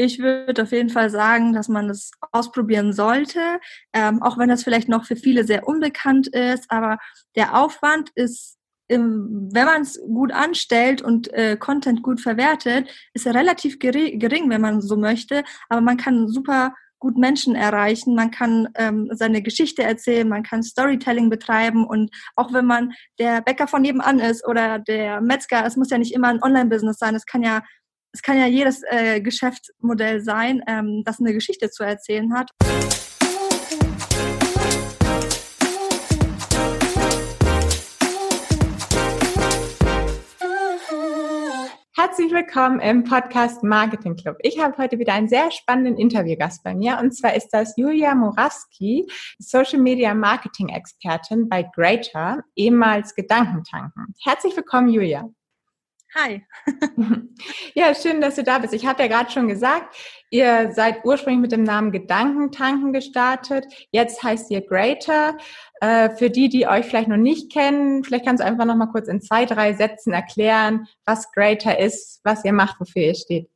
Ich würde auf jeden Fall sagen, dass man das ausprobieren sollte, ähm, auch wenn das vielleicht noch für viele sehr unbekannt ist. Aber der Aufwand ist wenn man es gut anstellt und äh, Content gut verwertet, ist er relativ gering, wenn man so möchte. Aber man kann super gut Menschen erreichen, man kann ähm, seine Geschichte erzählen, man kann Storytelling betreiben und auch wenn man der Bäcker von nebenan ist oder der Metzger, es muss ja nicht immer ein Online-Business sein, es kann ja es kann ja jedes äh, Geschäftsmodell sein, ähm, das eine Geschichte zu erzählen hat. Herzlich willkommen im Podcast Marketing Club. Ich habe heute wieder einen sehr spannenden Interviewgast bei mir und zwar ist das Julia Moraski, Social Media Marketing Expertin bei Greater, ehemals Gedankentanken. Herzlich willkommen, Julia. Hi. ja, schön, dass du da bist. Ich habe ja gerade schon gesagt, ihr seid ursprünglich mit dem Namen Gedankentanken gestartet. Jetzt heißt ihr Greater. Äh, für die, die euch vielleicht noch nicht kennen, vielleicht kannst du einfach noch mal kurz in zwei, drei Sätzen erklären, was Greater ist, was ihr macht, wofür ihr steht.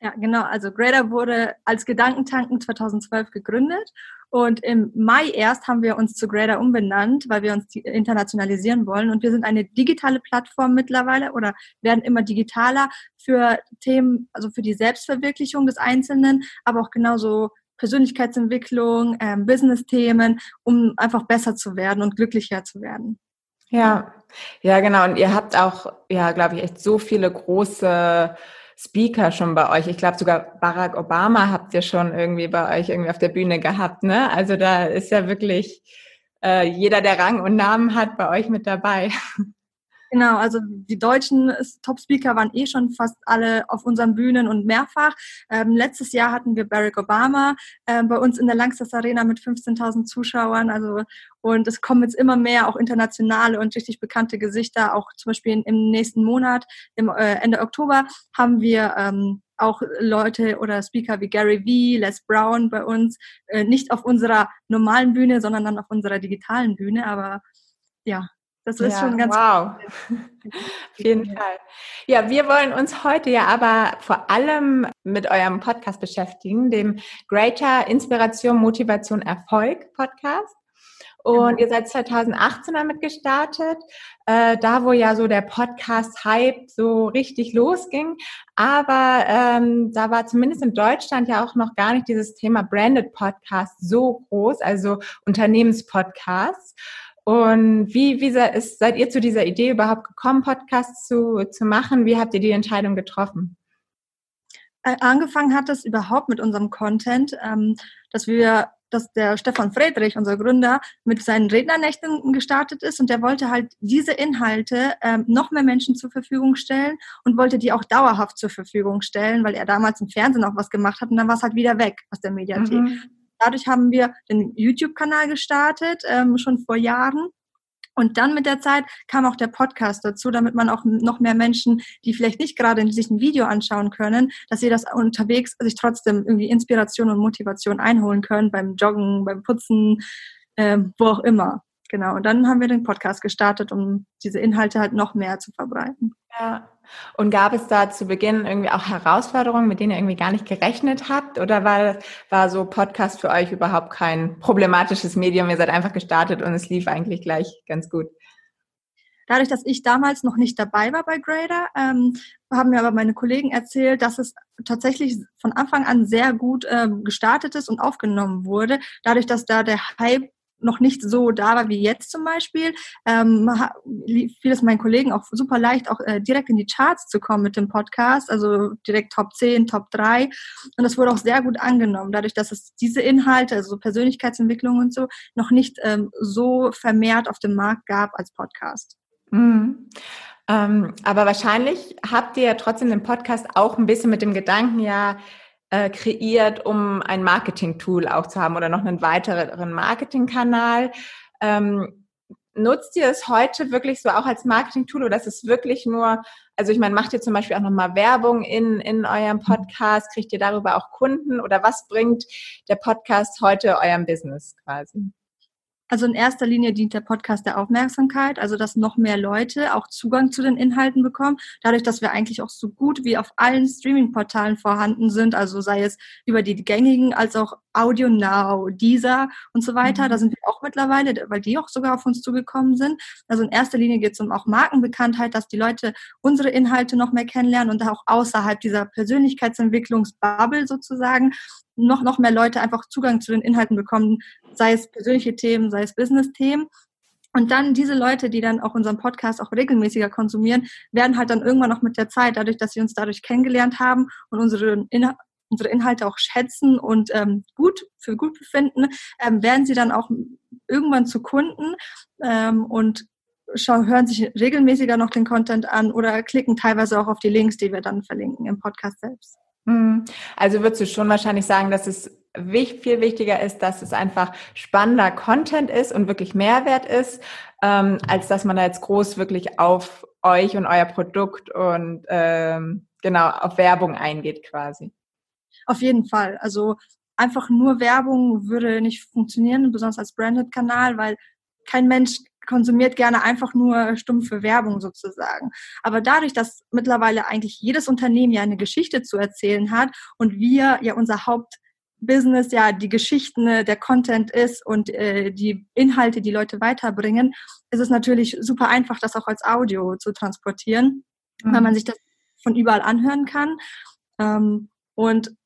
Ja, genau. Also Grader wurde als Gedankentanken 2012 gegründet und im Mai erst haben wir uns zu Grader umbenannt, weil wir uns internationalisieren wollen. Und wir sind eine digitale Plattform mittlerweile oder werden immer digitaler für Themen, also für die Selbstverwirklichung des Einzelnen, aber auch genauso Persönlichkeitsentwicklung, ähm, Business-Themen, um einfach besser zu werden und glücklicher zu werden. Ja, ja, genau. Und ihr habt auch, ja, glaube ich, echt so viele große Speaker schon bei euch. Ich glaube sogar Barack Obama habt ihr schon irgendwie bei euch irgendwie auf der Bühne gehabt, ne? Also da ist ja wirklich äh, jeder, der Rang und Namen hat, bei euch mit dabei. Genau, also die deutschen Top-Speaker waren eh schon fast alle auf unseren Bühnen und mehrfach. Ähm, letztes Jahr hatten wir Barack Obama äh, bei uns in der Langsess Arena mit 15.000 Zuschauern. Also und es kommen jetzt immer mehr auch internationale und richtig bekannte Gesichter. Auch zum Beispiel im nächsten Monat, im äh, Ende Oktober, haben wir ähm, auch Leute oder Speaker wie Gary Vee, Les Brown bei uns, äh, nicht auf unserer normalen Bühne, sondern dann auf unserer digitalen Bühne. Aber ja, das ist ja, schon ganz wow. Auf jeden Fall. Ja, wir wollen uns heute ja aber vor allem mit eurem Podcast beschäftigen, dem Greater Inspiration, Motivation, Erfolg Podcast. Und genau. ihr seid 2018 damit gestartet, äh, da wo ja so der Podcast-Hype so richtig losging. Aber ähm, da war zumindest in Deutschland ja auch noch gar nicht dieses Thema Branded Podcast so groß, also Unternehmenspodcasts. Und wie, wie ist, seid ihr zu dieser Idee überhaupt gekommen, Podcasts zu, zu machen? Wie habt ihr die Entscheidung getroffen? Äh, angefangen hat es überhaupt mit unserem Content, ähm, dass wir, dass der Stefan Friedrich, unser Gründer, mit seinen Rednernächten gestartet ist und der wollte halt diese Inhalte ähm, noch mehr Menschen zur Verfügung stellen und wollte die auch dauerhaft zur Verfügung stellen, weil er damals im Fernsehen auch was gemacht hat und dann war es halt wieder weg aus der Mediathek. Mhm. Dadurch haben wir den YouTube-Kanal gestartet, ähm, schon vor Jahren. Und dann mit der Zeit kam auch der Podcast dazu, damit man auch noch mehr Menschen, die vielleicht nicht gerade sich ein Video anschauen können, dass sie das unterwegs sich trotzdem irgendwie Inspiration und Motivation einholen können beim Joggen, beim Putzen, äh, wo auch immer. Genau. Und dann haben wir den Podcast gestartet, um diese Inhalte halt noch mehr zu verbreiten. Ja. Und gab es da zu Beginn irgendwie auch Herausforderungen, mit denen ihr irgendwie gar nicht gerechnet habt? Oder war, war so Podcast für euch überhaupt kein problematisches Medium? Ihr seid einfach gestartet und es lief eigentlich gleich ganz gut. Dadurch, dass ich damals noch nicht dabei war bei Grader, ähm, haben mir aber meine Kollegen erzählt, dass es tatsächlich von Anfang an sehr gut ähm, gestartet ist und aufgenommen wurde. Dadurch, dass da der Hype noch nicht so da war wie jetzt zum Beispiel, ähm, fiel es meinen Kollegen auch super leicht, auch äh, direkt in die Charts zu kommen mit dem Podcast, also direkt Top 10, Top 3. Und das wurde auch sehr gut angenommen, dadurch, dass es diese Inhalte, also Persönlichkeitsentwicklung und so, noch nicht ähm, so vermehrt auf dem Markt gab als Podcast. Mhm. Ähm, aber wahrscheinlich habt ihr ja trotzdem den Podcast auch ein bisschen mit dem Gedanken, ja, äh, kreiert, um ein Marketing-Tool auch zu haben oder noch einen weiteren Marketingkanal. Ähm, nutzt ihr es heute wirklich so auch als Marketing-Tool oder ist es wirklich nur, also ich meine, macht ihr zum Beispiel auch nochmal Werbung in, in eurem Podcast? Kriegt ihr darüber auch Kunden oder was bringt der Podcast heute eurem Business quasi? Also in erster Linie dient der Podcast der Aufmerksamkeit, also dass noch mehr Leute auch Zugang zu den Inhalten bekommen, dadurch, dass wir eigentlich auch so gut wie auf allen Streaming-Portalen vorhanden sind, also sei es über die gängigen als auch Audio Now, Deezer und so weiter. Mhm. Da sind wir auch mittlerweile, weil die auch sogar auf uns zugekommen sind. Also in erster Linie geht es um auch Markenbekanntheit, dass die Leute unsere Inhalte noch mehr kennenlernen und auch außerhalb dieser Persönlichkeitsentwicklungsbubble sozusagen noch, noch mehr Leute einfach Zugang zu den Inhalten bekommen, sei es persönliche Themen, sei es Business-Themen. Und dann diese Leute, die dann auch unseren Podcast auch regelmäßiger konsumieren, werden halt dann irgendwann noch mit der Zeit, dadurch, dass sie uns dadurch kennengelernt haben und unsere, In unsere Inhalte auch schätzen und ähm, gut für gut befinden, ähm, werden sie dann auch irgendwann zu Kunden ähm, und hören sich regelmäßiger noch den Content an oder klicken teilweise auch auf die Links, die wir dann verlinken im Podcast selbst. Mhm. Also würdest du schon wahrscheinlich sagen, dass es viel wichtiger ist, dass es einfach spannender Content ist und wirklich Mehrwert ist, ähm, als dass man da jetzt groß wirklich auf euch und euer Produkt und ähm, genau auf Werbung eingeht quasi. Auf jeden Fall. Also einfach nur Werbung würde nicht funktionieren, besonders als Branded-Kanal, weil kein Mensch konsumiert gerne einfach nur stumpfe Werbung sozusagen. Aber dadurch, dass mittlerweile eigentlich jedes Unternehmen ja eine Geschichte zu erzählen hat und wir ja unser Hauptbusiness ja die Geschichten, äh, der Content ist und äh, die Inhalte, die Leute weiterbringen, ist es natürlich super einfach, das auch als Audio zu transportieren, mhm. weil man sich das von überall anhören kann. Ähm, und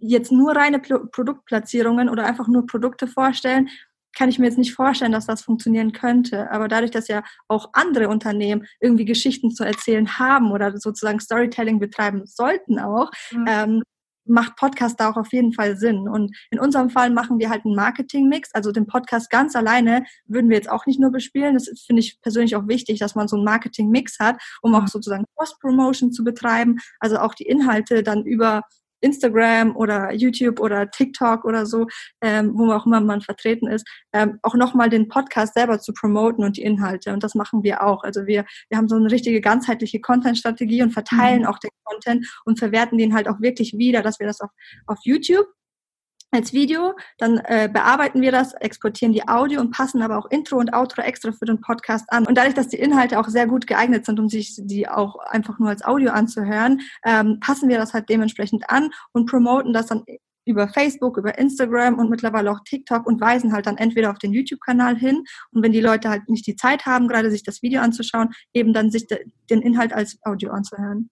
jetzt nur reine Produktplatzierungen oder einfach nur Produkte vorstellen, kann ich mir jetzt nicht vorstellen, dass das funktionieren könnte. Aber dadurch, dass ja auch andere Unternehmen irgendwie Geschichten zu erzählen haben oder sozusagen Storytelling betreiben sollten auch, mhm. ähm, macht Podcast da auch auf jeden Fall Sinn. Und in unserem Fall machen wir halt einen Marketing-Mix. Also den Podcast ganz alleine würden wir jetzt auch nicht nur bespielen. Das finde ich persönlich auch wichtig, dass man so einen Marketing-Mix hat, um auch sozusagen Post-Promotion zu betreiben. Also auch die Inhalte dann über Instagram oder YouTube oder TikTok oder so, ähm, wo auch immer man vertreten ist, ähm, auch nochmal den Podcast selber zu promoten und die Inhalte. Und das machen wir auch. Also wir, wir haben so eine richtige ganzheitliche Content-Strategie und verteilen mhm. auch den Content und verwerten den halt auch wirklich wieder, dass wir das auf, auf YouTube als Video, dann äh, bearbeiten wir das, exportieren die Audio und passen aber auch Intro und Outro extra für den Podcast an. Und dadurch, dass die Inhalte auch sehr gut geeignet sind, um sich die auch einfach nur als Audio anzuhören, ähm, passen wir das halt dementsprechend an und promoten das dann über Facebook, über Instagram und mittlerweile auch TikTok und weisen halt dann entweder auf den YouTube-Kanal hin und wenn die Leute halt nicht die Zeit haben, gerade sich das Video anzuschauen, eben dann sich de den Inhalt als Audio anzuhören.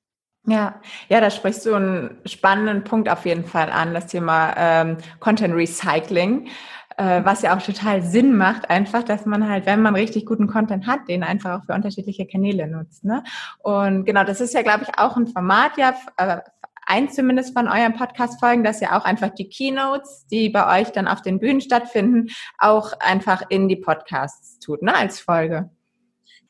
Ja, ja, da sprichst du einen spannenden Punkt auf jeden Fall an, das Thema ähm, Content Recycling, äh, was ja auch total Sinn macht, einfach, dass man halt, wenn man richtig guten Content hat, den einfach auch für unterschiedliche Kanäle nutzt. Ne? Und genau, das ist ja, glaube ich, auch ein Format, ja, äh, eins zumindest von euren Podcast-Folgen, dass ihr auch einfach die Keynotes, die bei euch dann auf den Bühnen stattfinden, auch einfach in die Podcasts tut, ne, als Folge.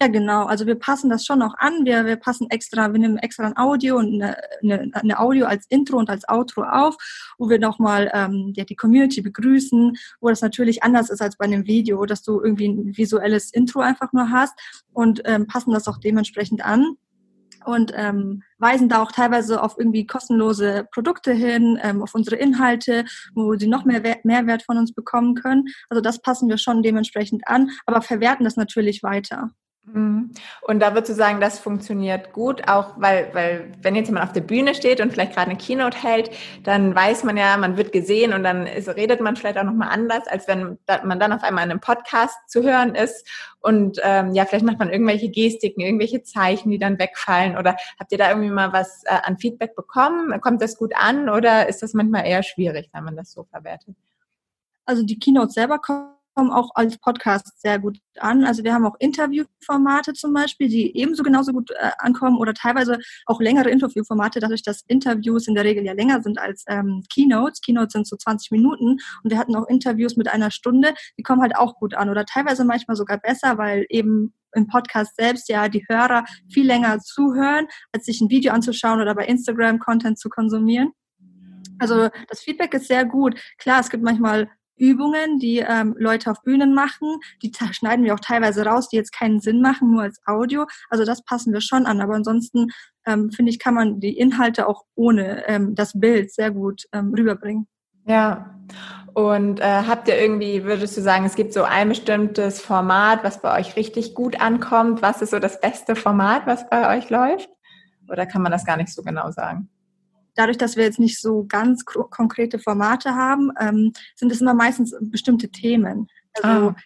Ja, genau. Also wir passen das schon auch an. Wir, wir passen extra, wir nehmen extra ein Audio und eine, eine, eine Audio als Intro und als Outro auf, wo wir nochmal ähm, ja, die Community begrüßen, wo das natürlich anders ist als bei einem Video, dass du irgendwie ein visuelles Intro einfach nur hast und ähm, passen das auch dementsprechend an und ähm, weisen da auch teilweise auf irgendwie kostenlose Produkte hin, ähm, auf unsere Inhalte, wo sie noch mehr Wert, Mehrwert von uns bekommen können. Also das passen wir schon dementsprechend an, aber verwerten das natürlich weiter. Mhm. Und da würdest du sagen, das funktioniert gut, auch weil, weil wenn jetzt jemand auf der Bühne steht und vielleicht gerade eine Keynote hält, dann weiß man ja, man wird gesehen und dann ist, redet man vielleicht auch nochmal anders, als wenn man dann auf einmal in einem Podcast zu hören ist und ähm, ja, vielleicht macht man irgendwelche Gestiken, irgendwelche Zeichen, die dann wegfallen oder habt ihr da irgendwie mal was äh, an Feedback bekommen? Kommt das gut an oder ist das manchmal eher schwierig, wenn man das so verwertet? Also die Keynote selber kommt kommen auch als Podcast sehr gut an. Also wir haben auch Interviewformate zum Beispiel, die ebenso genauso gut äh, ankommen oder teilweise auch längere Interviewformate, dadurch, dass Interviews in der Regel ja länger sind als ähm, Keynotes. Keynotes sind so 20 Minuten und wir hatten auch Interviews mit einer Stunde, die kommen halt auch gut an oder teilweise manchmal sogar besser, weil eben im Podcast selbst ja die Hörer viel länger zuhören, als sich ein Video anzuschauen oder bei Instagram Content zu konsumieren. Also das Feedback ist sehr gut. Klar, es gibt manchmal Übungen, die ähm, Leute auf Bühnen machen. Die schneiden wir auch teilweise raus, die jetzt keinen Sinn machen, nur als Audio. Also das passen wir schon an. Aber ansonsten ähm, finde ich, kann man die Inhalte auch ohne ähm, das Bild sehr gut ähm, rüberbringen. Ja. Und äh, habt ihr irgendwie, würdest du sagen, es gibt so ein bestimmtes Format, was bei euch richtig gut ankommt? Was ist so das beste Format, was bei euch läuft? Oder kann man das gar nicht so genau sagen? Dadurch, dass wir jetzt nicht so ganz konkrete Formate haben, ähm, sind es immer meistens bestimmte Themen. Also, ah.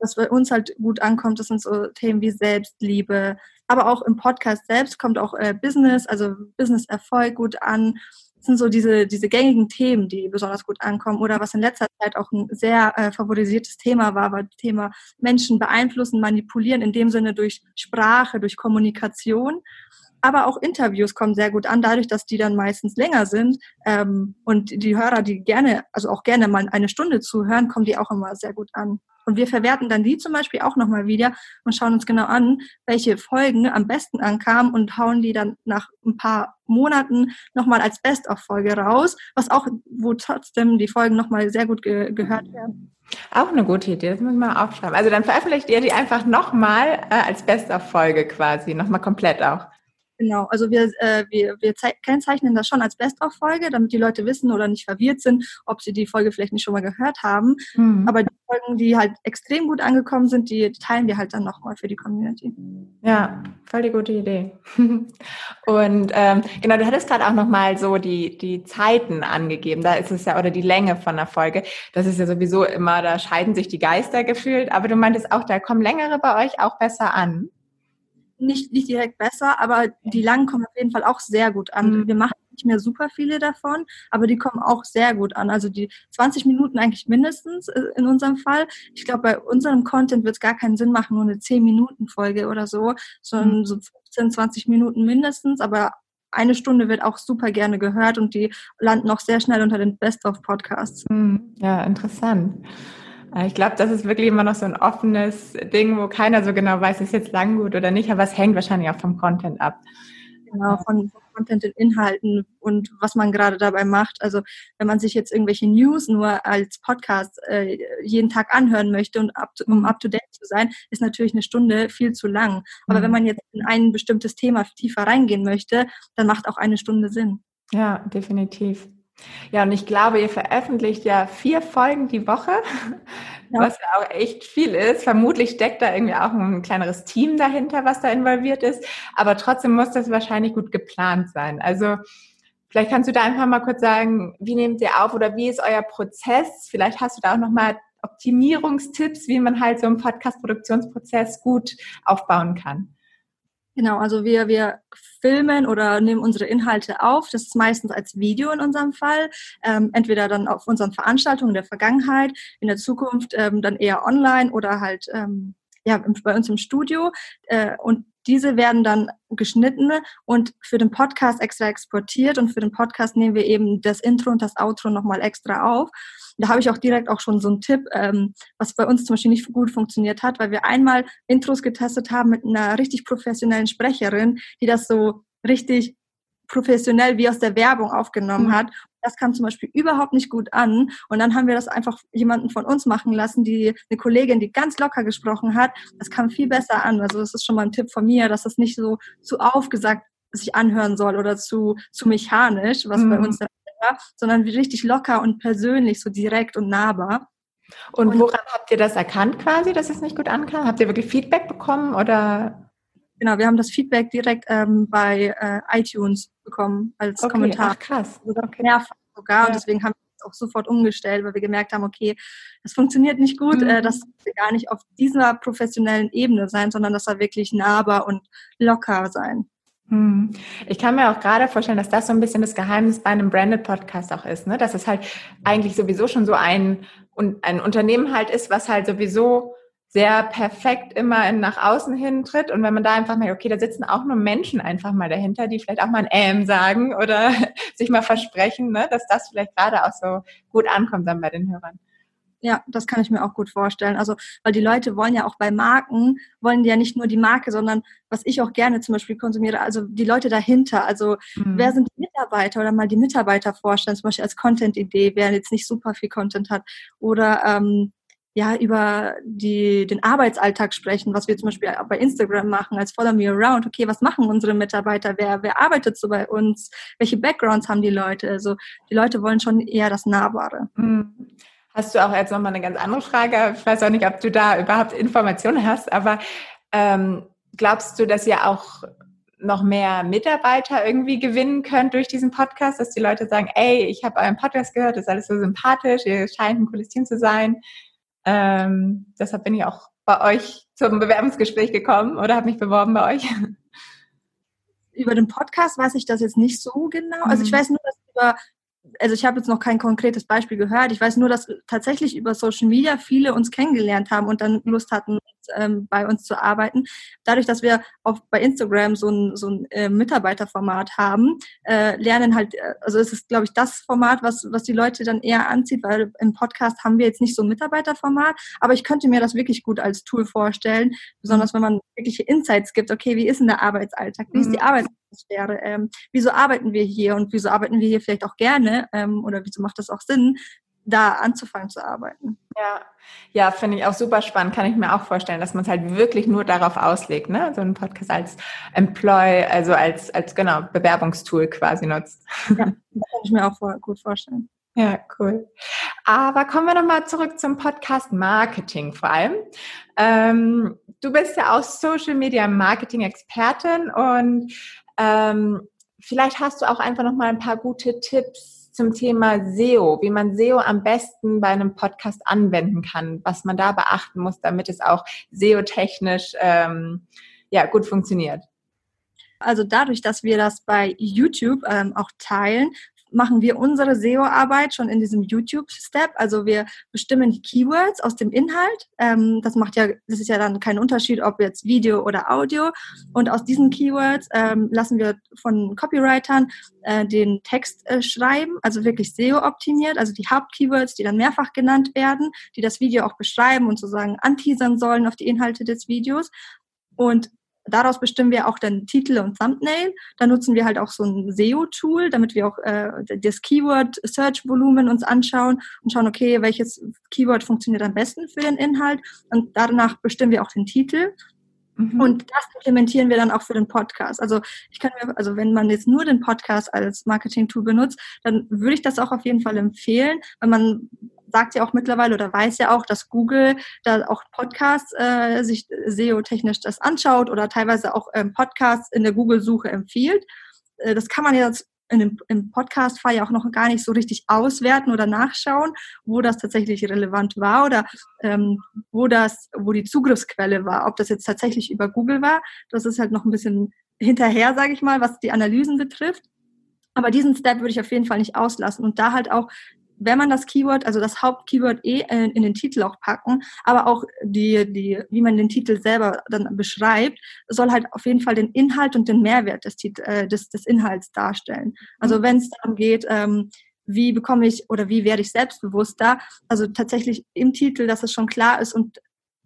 was bei uns halt gut ankommt, das sind so Themen wie Selbstliebe. Aber auch im Podcast selbst kommt auch äh, Business, also Business-Erfolg gut an sind so diese, diese gängigen Themen, die besonders gut ankommen oder was in letzter Zeit auch ein sehr äh, favorisiertes Thema war, war das Thema Menschen beeinflussen, manipulieren, in dem Sinne durch Sprache, durch Kommunikation. Aber auch Interviews kommen sehr gut an, dadurch, dass die dann meistens länger sind ähm, und die Hörer, die gerne, also auch gerne mal eine Stunde zuhören, kommen die auch immer sehr gut an. Und wir verwerten dann die zum Beispiel auch nochmal wieder und schauen uns genau an, welche Folgen am besten ankamen und hauen die dann nach ein paar Monaten nochmal als Best-of-Folge raus, was auch, wo trotzdem die Folgen nochmal sehr gut ge gehört werden. Auch eine gute Idee, das muss man mal aufschreiben. Also dann veröffentlicht ihr die einfach nochmal äh, als Best-of-Folge quasi, nochmal komplett auch. Genau, also wir, äh, wir, wir kennzeichnen das schon als Best-of-Folge, damit die Leute wissen oder nicht verwirrt sind, ob sie die Folge vielleicht nicht schon mal gehört haben. Mhm. Aber die Folgen, die halt extrem gut angekommen sind, die teilen wir halt dann nochmal für die Community. Ja, voll die gute Idee. Und ähm, genau, du hattest gerade auch nochmal so die, die Zeiten angegeben. Da ist es ja, oder die Länge von der Folge. Das ist ja sowieso immer, da scheiden sich die Geister gefühlt. Aber du meintest auch, da kommen längere bei euch auch besser an nicht, nicht direkt besser, aber die langen kommen auf jeden Fall auch sehr gut an. Mhm. Wir machen nicht mehr super viele davon, aber die kommen auch sehr gut an. Also die 20 Minuten eigentlich mindestens äh, in unserem Fall. Ich glaube, bei unserem Content wird es gar keinen Sinn machen, nur eine 10-Minuten-Folge oder so, sondern mhm. so 15, 20 Minuten mindestens, aber eine Stunde wird auch super gerne gehört und die landen auch sehr schnell unter den Best-of-Podcasts. Mhm. Ja, interessant. Äh, ich glaube, das ist wirklich immer noch so ein offenes Ding, wo keiner so genau weiß, ist jetzt lang gut oder nicht, aber es hängt wahrscheinlich auch vom Content ab. Genau, von Content und Inhalten und was man gerade dabei macht. Also wenn man sich jetzt irgendwelche News nur als Podcast äh, jeden Tag anhören möchte und up to, um mhm. up to date zu sein, ist natürlich eine Stunde viel zu lang. Aber mhm. wenn man jetzt in ein bestimmtes Thema tiefer reingehen möchte, dann macht auch eine Stunde Sinn. Ja, definitiv. Ja, und ich glaube, ihr veröffentlicht ja vier Folgen die Woche, ja. was ja auch echt viel ist. Vermutlich steckt da irgendwie auch ein kleineres Team dahinter, was da involviert ist. Aber trotzdem muss das wahrscheinlich gut geplant sein. Also vielleicht kannst du da einfach mal kurz sagen, wie nehmt ihr auf oder wie ist euer Prozess? Vielleicht hast du da auch nochmal Optimierungstipps, wie man halt so einen Podcast-Produktionsprozess gut aufbauen kann. Genau, also wir, wir filmen oder nehmen unsere Inhalte auf. Das ist meistens als Video in unserem Fall. Ähm, entweder dann auf unseren Veranstaltungen der Vergangenheit, in der Zukunft ähm, dann eher online oder halt ähm, ja, bei uns im Studio. Äh, und diese werden dann geschnitten und für den Podcast extra exportiert und für den Podcast nehmen wir eben das Intro und das Outro nochmal extra auf. Da habe ich auch direkt auch schon so einen Tipp, ähm, was bei uns zum Beispiel nicht gut funktioniert hat, weil wir einmal Intros getestet haben mit einer richtig professionellen Sprecherin, die das so richtig professionell wie aus der Werbung aufgenommen mhm. hat. Das kam zum Beispiel überhaupt nicht gut an. Und dann haben wir das einfach jemanden von uns machen lassen, die eine Kollegin, die ganz locker gesprochen hat. Das kam viel besser an. Also das ist schon mal ein Tipp von mir, dass das nicht so zu aufgesagt sich anhören soll oder zu, zu mechanisch, was mhm. bei uns war, sondern wie richtig locker und persönlich, so direkt und nahbar. Und, und woran habt ihr das erkannt quasi, dass es nicht gut ankam? Habt ihr wirklich Feedback bekommen oder? Genau, wir haben das Feedback direkt ähm, bei äh, iTunes bekommen als okay, Kommentar. Ach, krass. Sogar okay. mehrfach sogar. Ja. Und deswegen haben wir es auch sofort umgestellt, weil wir gemerkt haben, okay, das funktioniert nicht gut, äh, mhm. äh, das sollte gar nicht auf dieser professionellen Ebene sein, sondern das soll wirklich nahbar und locker sein. Mhm. Ich kann mir auch gerade vorstellen, dass das so ein bisschen das Geheimnis bei einem Branded Podcast auch ist, ne? dass es halt eigentlich sowieso schon so ein, ein Unternehmen halt ist, was halt sowieso sehr perfekt immer in, nach außen hin tritt. Und wenn man da einfach merkt, okay, da sitzen auch nur Menschen einfach mal dahinter, die vielleicht auch mal ein Ähm sagen oder sich mal versprechen, ne, dass das vielleicht gerade auch so gut ankommt dann bei den Hörern. Ja, das kann ich mir auch gut vorstellen. Also, weil die Leute wollen ja auch bei Marken, wollen ja nicht nur die Marke, sondern was ich auch gerne zum Beispiel konsumiere, also die Leute dahinter. Also, mhm. wer sind die Mitarbeiter oder mal die Mitarbeiter vorstellen, zum Beispiel als Content-Idee, wer jetzt nicht super viel Content hat. Oder ähm, ja, über die, den Arbeitsalltag sprechen, was wir zum Beispiel bei Instagram machen, als Follow Me Around. Okay, was machen unsere Mitarbeiter? Wer, wer arbeitet so bei uns? Welche Backgrounds haben die Leute? Also die Leute wollen schon eher das Nahbare. Mhm. Hast du auch jetzt nochmal eine ganz andere Frage? Ich weiß auch nicht, ob du da überhaupt Informationen hast, aber ähm, glaubst du, dass ihr auch noch mehr Mitarbeiter irgendwie gewinnen könnt durch diesen Podcast, dass die Leute sagen, ey, ich habe euren Podcast gehört, das ist alles so sympathisch, ihr scheint ein cooles Team zu sein. Ähm, deshalb bin ich auch bei euch zum Bewerbungsgespräch gekommen oder habe mich beworben bei euch. Über den Podcast weiß ich das jetzt nicht so genau. Also ich mhm. weiß nur, dass über also ich habe jetzt noch kein konkretes Beispiel gehört. Ich weiß nur, dass tatsächlich über Social Media viele uns kennengelernt haben und dann Lust hatten, ähm, bei uns zu arbeiten. Dadurch, dass wir auch bei Instagram so ein, so ein äh, Mitarbeiterformat haben, äh, lernen halt, äh, also es ist, glaube ich, das Format, was, was die Leute dann eher anzieht, weil im Podcast haben wir jetzt nicht so ein Mitarbeiterformat, aber ich könnte mir das wirklich gut als Tool vorstellen, besonders wenn man wirkliche Insights gibt, okay, wie ist denn der Arbeitsalltag, wie ist die mhm. Arbeitsatmosphäre, ähm, wieso arbeiten wir hier und wieso arbeiten wir hier vielleicht auch gerne ähm, oder wieso macht das auch Sinn, da anzufangen zu arbeiten. Ja, ja, finde ich auch super spannend. Kann ich mir auch vorstellen, dass man es halt wirklich nur darauf auslegt, ne? So einen Podcast als Employ, also als, als genau, Bewerbungstool quasi nutzt. Ja, das kann ich mir auch gut vorstellen. Ja, cool. Aber kommen wir nochmal zurück zum Podcast Marketing vor allem. Ähm, du bist ja auch Social Media Marketing Expertin und ähm, vielleicht hast du auch einfach nochmal ein paar gute Tipps zum Thema SEO, wie man SEO am besten bei einem Podcast anwenden kann, was man da beachten muss, damit es auch SEO-technisch ähm, ja, gut funktioniert. Also dadurch, dass wir das bei YouTube ähm, auch teilen, machen wir unsere SEO-Arbeit schon in diesem YouTube-Step. Also wir bestimmen die Keywords aus dem Inhalt. Ähm, das macht ja, das ist ja dann kein Unterschied, ob jetzt Video oder Audio. Und aus diesen Keywords ähm, lassen wir von Copywritern äh, den Text äh, schreiben, also wirklich SEO-optimiert, also die Hauptkeywords, die dann mehrfach genannt werden, die das Video auch beschreiben und sozusagen anteasern sollen auf die Inhalte des Videos. Und daraus bestimmen wir auch dann Titel und Thumbnail. Da nutzen wir halt auch so ein SEO-Tool, damit wir auch äh, das Keyword-Search-Volumen uns anschauen und schauen, okay, welches Keyword funktioniert am besten für den Inhalt. Und danach bestimmen wir auch den Titel. Mhm. Und das implementieren wir dann auch für den Podcast. Also ich kann mir, also wenn man jetzt nur den Podcast als Marketing-Tool benutzt, dann würde ich das auch auf jeden Fall empfehlen, weil man sagt ja auch mittlerweile oder weiß ja auch, dass Google da auch Podcasts äh, sich SEO-technisch das anschaut oder teilweise auch ähm, Podcasts in der Google-Suche empfiehlt. Äh, das kann man jetzt dem, im Podcast-Fall ja auch noch gar nicht so richtig auswerten oder nachschauen, wo das tatsächlich relevant war oder ähm, wo das, wo die Zugriffsquelle war, ob das jetzt tatsächlich über Google war. Das ist halt noch ein bisschen hinterher, sage ich mal, was die Analysen betrifft. Aber diesen Step würde ich auf jeden Fall nicht auslassen und da halt auch wenn man das Keyword, also das Hauptkeyword eh in den Titel auch packen, aber auch die, die, wie man den Titel selber dann beschreibt, soll halt auf jeden Fall den Inhalt und den Mehrwert des, Titel, äh, des, des Inhalts darstellen. Also mhm. wenn es darum geht, ähm, wie bekomme ich oder wie werde ich selbstbewusster, also tatsächlich im Titel, dass es schon klar ist und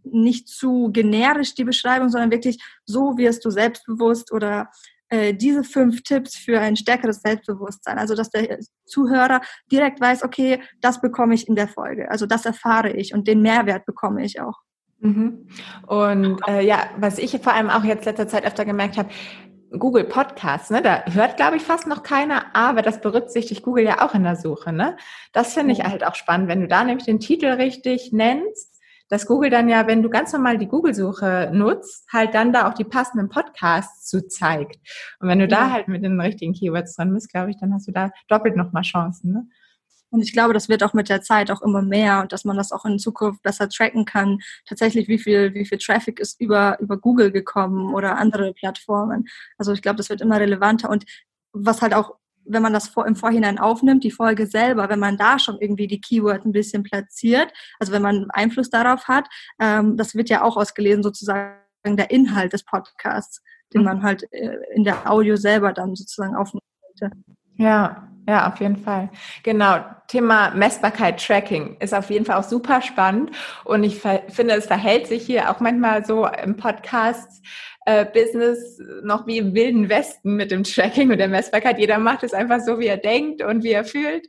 nicht zu generisch die Beschreibung, sondern wirklich so wirst du selbstbewusst oder äh, diese fünf Tipps für ein stärkeres Selbstbewusstsein. Also, dass der Zuhörer direkt weiß, okay, das bekomme ich in der Folge. Also, das erfahre ich und den Mehrwert bekomme ich auch. Mhm. Und äh, ja, was ich vor allem auch jetzt letzter Zeit öfter gemerkt habe, Google Podcasts, ne, da hört, glaube ich, fast noch keiner, aber das berücksichtigt Google ja auch in der Suche. Ne? Das finde ich halt auch spannend, wenn du da nämlich den Titel richtig nennst dass Google dann ja, wenn du ganz normal die Google-Suche nutzt, halt dann da auch die passenden Podcasts zu zeigt. Und wenn du ja. da halt mit den richtigen Keywords dran bist, glaube ich, dann hast du da doppelt nochmal Chancen. Ne? Und ich glaube, das wird auch mit der Zeit auch immer mehr und dass man das auch in Zukunft besser tracken kann. Tatsächlich, wie viel, wie viel Traffic ist über, über Google gekommen oder andere Plattformen. Also ich glaube, das wird immer relevanter und was halt auch wenn man das vor, im Vorhinein aufnimmt, die Folge selber, wenn man da schon irgendwie die Keyword ein bisschen platziert, also wenn man Einfluss darauf hat, ähm, das wird ja auch ausgelesen, sozusagen der Inhalt des Podcasts, den mhm. man halt äh, in der Audio selber dann sozusagen aufnehmen könnte. Ja, ja, auf jeden Fall. Genau. Thema Messbarkeit, Tracking ist auf jeden Fall auch super spannend. Und ich finde, es verhält sich hier auch manchmal so im Podcast äh, Business noch wie im wilden Westen mit dem Tracking und der Messbarkeit. Jeder macht es einfach so, wie er denkt und wie er fühlt.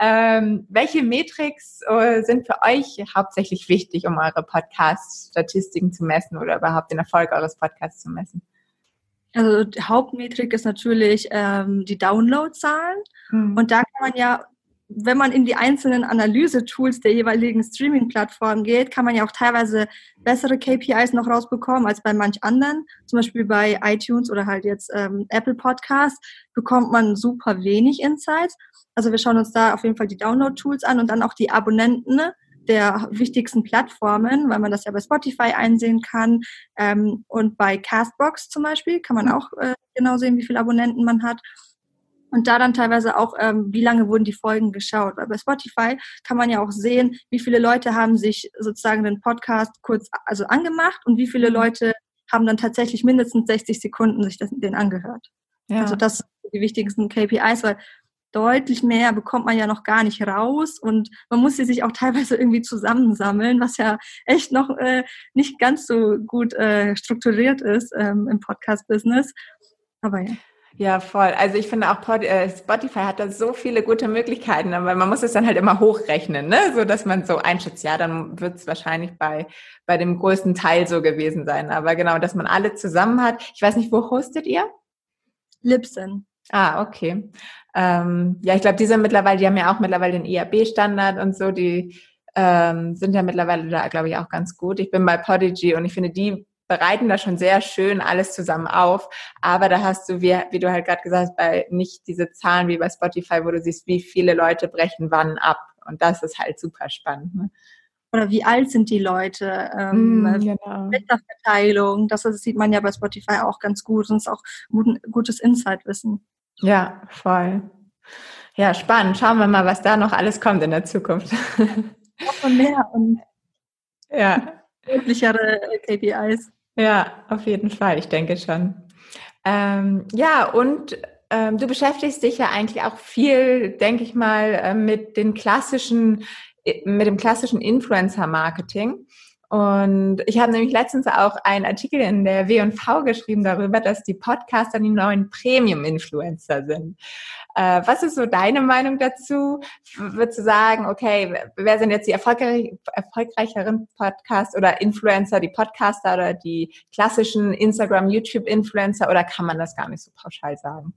Ähm, welche Metrics äh, sind für euch hauptsächlich wichtig, um eure Podcast-Statistiken zu messen oder überhaupt den Erfolg eures Podcasts zu messen? Also die Hauptmetrik ist natürlich ähm, die Downloadzahlen. Mhm. Und da kann man ja wenn man in die einzelnen Analyse-Tools der jeweiligen Streaming-Plattformen geht, kann man ja auch teilweise bessere KPIs noch rausbekommen als bei manch anderen. Zum Beispiel bei iTunes oder halt jetzt ähm, Apple Podcast bekommt man super wenig Insights. Also wir schauen uns da auf jeden Fall die Download-Tools an und dann auch die Abonnenten der wichtigsten Plattformen, weil man das ja bei Spotify einsehen kann. Ähm, und bei Castbox zum Beispiel kann man mhm. auch äh, genau sehen, wie viele Abonnenten man hat. Und da dann teilweise auch, ähm, wie lange wurden die Folgen geschaut. Weil bei Spotify kann man ja auch sehen, wie viele Leute haben sich sozusagen den Podcast kurz also angemacht und wie viele mhm. Leute haben dann tatsächlich mindestens 60 Sekunden sich das, den angehört. Ja. Also das sind die wichtigsten KPIs, weil deutlich mehr bekommt man ja noch gar nicht raus und man muss sie sich auch teilweise irgendwie zusammensammeln, was ja echt noch äh, nicht ganz so gut äh, strukturiert ist ähm, im Podcast-Business. Aber ja. Ja, voll. Also ich finde auch äh, Spotify hat da so viele gute Möglichkeiten, aber man muss es dann halt immer hochrechnen, ne? so dass man so einschätzt, ja, dann wird es wahrscheinlich bei, bei dem größten Teil so gewesen sein. Aber genau, dass man alle zusammen hat. Ich weiß nicht, wo hostet ihr? Libsyn. Ah, okay. Ähm, ja, ich glaube, die sind mittlerweile, die haben ja auch mittlerweile den IAB-Standard und so, die ähm, sind ja mittlerweile da, glaube ich, auch ganz gut. Ich bin bei Podigy und ich finde, die bereiten da schon sehr schön alles zusammen auf. Aber da hast du, wie, wie du halt gerade gesagt hast, bei nicht diese Zahlen wie bei Spotify, wo du siehst, wie viele Leute brechen wann ab. Und das ist halt super spannend. Ne? Oder wie alt sind die Leute? Ähm, mm, genau. Wetterverteilung, das, das, sieht man ja bei Spotify auch ganz gut und ist auch gut, gutes Insight-Wissen. Ja, voll. Ja, spannend. Schauen wir mal, was da noch alles kommt in der Zukunft. Noch mehr und ja. wirklichere KPIs. Ja, auf jeden Fall, ich denke schon. Ähm, ja, und ähm, du beschäftigst dich ja eigentlich auch viel, denke ich mal, äh, mit den klassischen, äh, mit dem klassischen Influencer-Marketing. Und ich habe nämlich letztens auch einen Artikel in der W&V geschrieben darüber, dass die Podcaster die neuen Premium-Influencer sind. Äh, was ist so deine Meinung dazu? Würdest du sagen, okay, wer sind jetzt die erfolgreich, erfolgreicheren Podcasts oder Influencer, die Podcaster oder die klassischen Instagram, YouTube-Influencer oder kann man das gar nicht so pauschal sagen?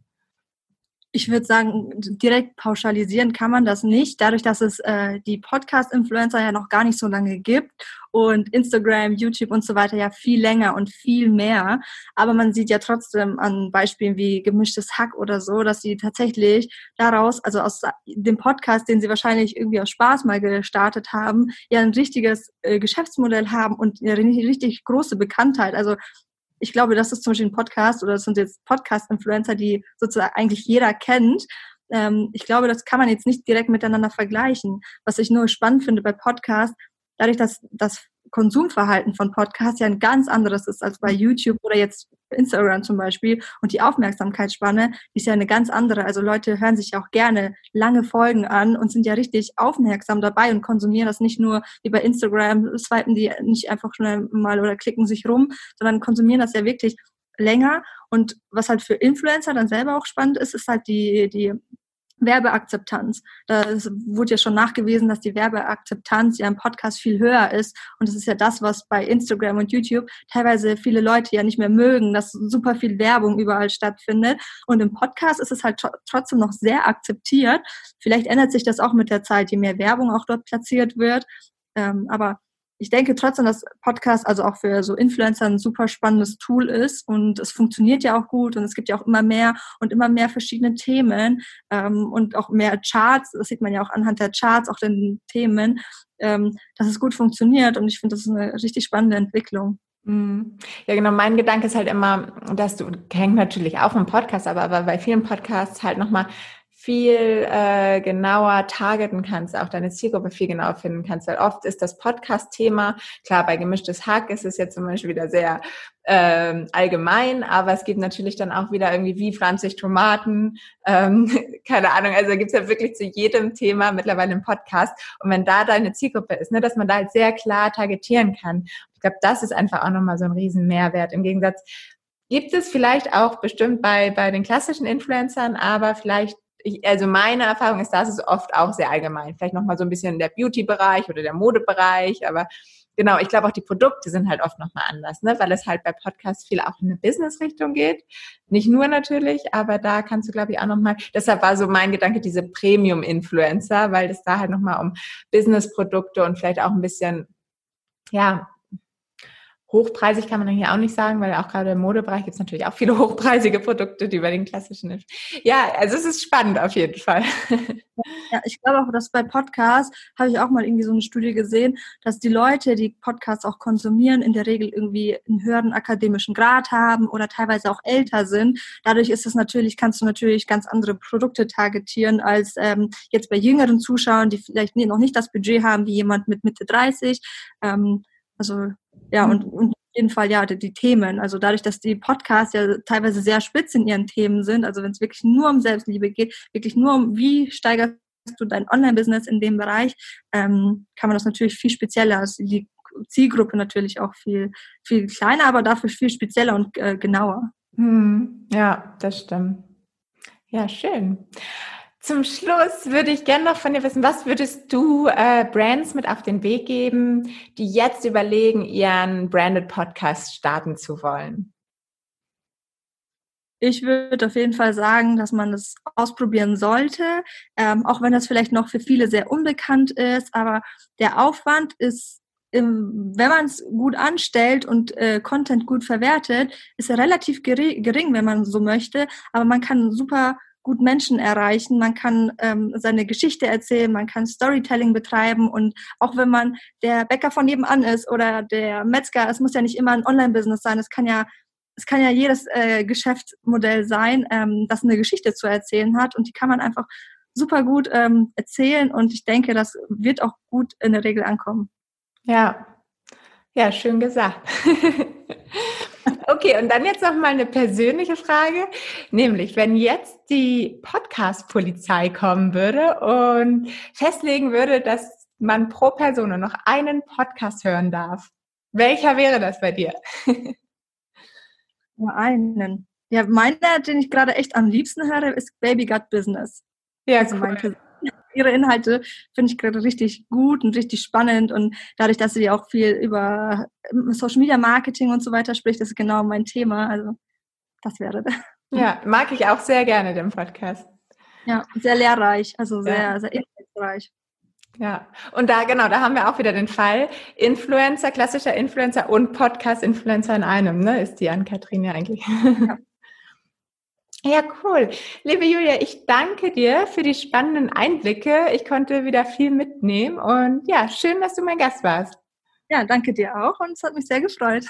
Ich würde sagen, direkt pauschalisieren kann man das nicht, dadurch, dass es äh, die Podcast-Influencer ja noch gar nicht so lange gibt und Instagram, YouTube und so weiter ja viel länger und viel mehr. Aber man sieht ja trotzdem an Beispielen wie gemischtes Hack oder so, dass sie tatsächlich daraus, also aus dem Podcast, den sie wahrscheinlich irgendwie aus Spaß mal gestartet haben, ja ein richtiges äh, Geschäftsmodell haben und eine richtig große Bekanntheit. Also ich glaube, das ist zum Beispiel ein Podcast oder das sind jetzt Podcast-Influencer, die sozusagen eigentlich jeder kennt. Ähm, ich glaube, das kann man jetzt nicht direkt miteinander vergleichen. Was ich nur spannend finde bei Podcasts, dadurch, dass das Konsumverhalten von Podcasts ja ein ganz anderes ist als bei YouTube oder jetzt Instagram zum Beispiel. Und die Aufmerksamkeitsspanne ist ja eine ganz andere. Also Leute hören sich ja auch gerne lange Folgen an und sind ja richtig aufmerksam dabei und konsumieren das nicht nur wie bei Instagram, swipen die nicht einfach schnell mal oder klicken sich rum, sondern konsumieren das ja wirklich länger. Und was halt für Influencer dann selber auch spannend ist, ist halt die, die Werbeakzeptanz. Da wurde ja schon nachgewiesen, dass die Werbeakzeptanz ja im Podcast viel höher ist. Und das ist ja das, was bei Instagram und YouTube teilweise viele Leute ja nicht mehr mögen, dass super viel Werbung überall stattfindet. Und im Podcast ist es halt trotzdem noch sehr akzeptiert. Vielleicht ändert sich das auch mit der Zeit, je mehr Werbung auch dort platziert wird. Ähm, aber ich denke trotzdem, dass Podcast also auch für so Influencer ein super spannendes Tool ist und es funktioniert ja auch gut und es gibt ja auch immer mehr und immer mehr verschiedene Themen ähm, und auch mehr Charts, das sieht man ja auch anhand der Charts, auch den Themen, ähm, dass es gut funktioniert und ich finde, das ist eine richtig spannende Entwicklung. Mhm. Ja, genau. Mein Gedanke ist halt immer, dass du, hängt natürlich auch im Podcast, aber, aber bei vielen Podcasts halt nochmal viel äh, genauer targeten kannst, auch deine Zielgruppe viel genauer finden kannst. Weil oft ist das Podcast-Thema, klar, bei gemischtes Hack ist es jetzt zum Beispiel wieder sehr ähm, allgemein, aber es gibt natürlich dann auch wieder irgendwie, wie pflanze ich Tomaten, ähm, keine Ahnung, also gibt es ja wirklich zu jedem Thema mittlerweile einen Podcast. Und wenn da deine Zielgruppe ist, ne, dass man da halt sehr klar targetieren kann. Ich glaube, das ist einfach auch nochmal so ein riesen Mehrwert. Im Gegensatz gibt es vielleicht auch bestimmt bei, bei den klassischen Influencern, aber vielleicht ich, also meine Erfahrung ist, das ist oft auch sehr allgemein. Vielleicht nochmal so ein bisschen der Beauty-Bereich oder der Modebereich, aber genau, ich glaube auch die Produkte sind halt oft nochmal anders, ne? weil es halt bei Podcasts viel auch in eine Business-Richtung geht. Nicht nur natürlich, aber da kannst du, glaube ich, auch nochmal, deshalb war so mein Gedanke, diese Premium-Influencer, weil es da halt nochmal um Business-Produkte und vielleicht auch ein bisschen, ja, Hochpreisig kann man hier auch nicht sagen, weil auch gerade im Modebereich gibt es natürlich auch viele hochpreisige Produkte, die bei den klassischen. Ja, also es ist spannend auf jeden Fall. Ja, ich glaube auch, dass bei Podcasts habe ich auch mal irgendwie so eine Studie gesehen, dass die Leute, die Podcasts auch konsumieren, in der Regel irgendwie einen höheren akademischen Grad haben oder teilweise auch älter sind. Dadurch ist es natürlich, kannst du natürlich ganz andere Produkte targetieren als ähm, jetzt bei jüngeren Zuschauern, die vielleicht noch nicht das Budget haben wie jemand mit Mitte 30. Ähm, also ja, und, und auf jeden Fall ja die, die, Themen. Also dadurch, dass die Podcasts ja teilweise sehr spitz in ihren Themen sind, also wenn es wirklich nur um Selbstliebe geht, wirklich nur um, wie steigerst du dein Online-Business in dem Bereich, ähm, kann man das natürlich viel spezieller, also die Zielgruppe natürlich auch viel, viel kleiner, aber dafür viel spezieller und äh, genauer. Hm, ja, das stimmt. Ja, schön. Zum Schluss würde ich gerne noch von dir wissen, was würdest du äh, Brands mit auf den Weg geben, die jetzt überlegen, ihren Branded Podcast starten zu wollen? Ich würde auf jeden Fall sagen, dass man das ausprobieren sollte, ähm, auch wenn das vielleicht noch für viele sehr unbekannt ist. Aber der Aufwand ist, im, wenn man es gut anstellt und äh, Content gut verwertet, ist er relativ gering, wenn man so möchte. Aber man kann super gut Menschen erreichen, man kann ähm, seine Geschichte erzählen, man kann Storytelling betreiben und auch wenn man der Bäcker von nebenan ist oder der Metzger, es muss ja nicht immer ein Online-Business sein, es kann ja es kann ja jedes äh, Geschäftsmodell sein, ähm, das eine Geschichte zu erzählen hat und die kann man einfach super gut ähm, erzählen und ich denke, das wird auch gut in der Regel ankommen. Ja, ja, schön gesagt. Okay, und dann jetzt noch mal eine persönliche Frage, nämlich wenn jetzt die Podcast-Polizei kommen würde und festlegen würde, dass man pro Person nur noch einen Podcast hören darf, welcher wäre das bei dir? Nur einen. Ja, meiner, den ich gerade echt am liebsten höre, ist Baby Gut Business. Ja, also cool. Ihre Inhalte finde ich gerade richtig gut und richtig spannend und dadurch, dass sie auch viel über ähm, Social Media Marketing und so weiter spricht, ist genau mein Thema. Also das wäre das. Ja, mag ich auch sehr gerne den Podcast. Ja, sehr lehrreich, also sehr, ja. sehr inhaltsreich. Ja, und da, genau, da haben wir auch wieder den Fall, Influencer, klassischer Influencer und Podcast-Influencer in einem, ne, ist die Ann-Kathrin ja eigentlich. Ja. Ja, cool. Liebe Julia, ich danke dir für die spannenden Einblicke. Ich konnte wieder viel mitnehmen und ja, schön, dass du mein Gast warst. Ja, danke dir auch und es hat mich sehr gefreut.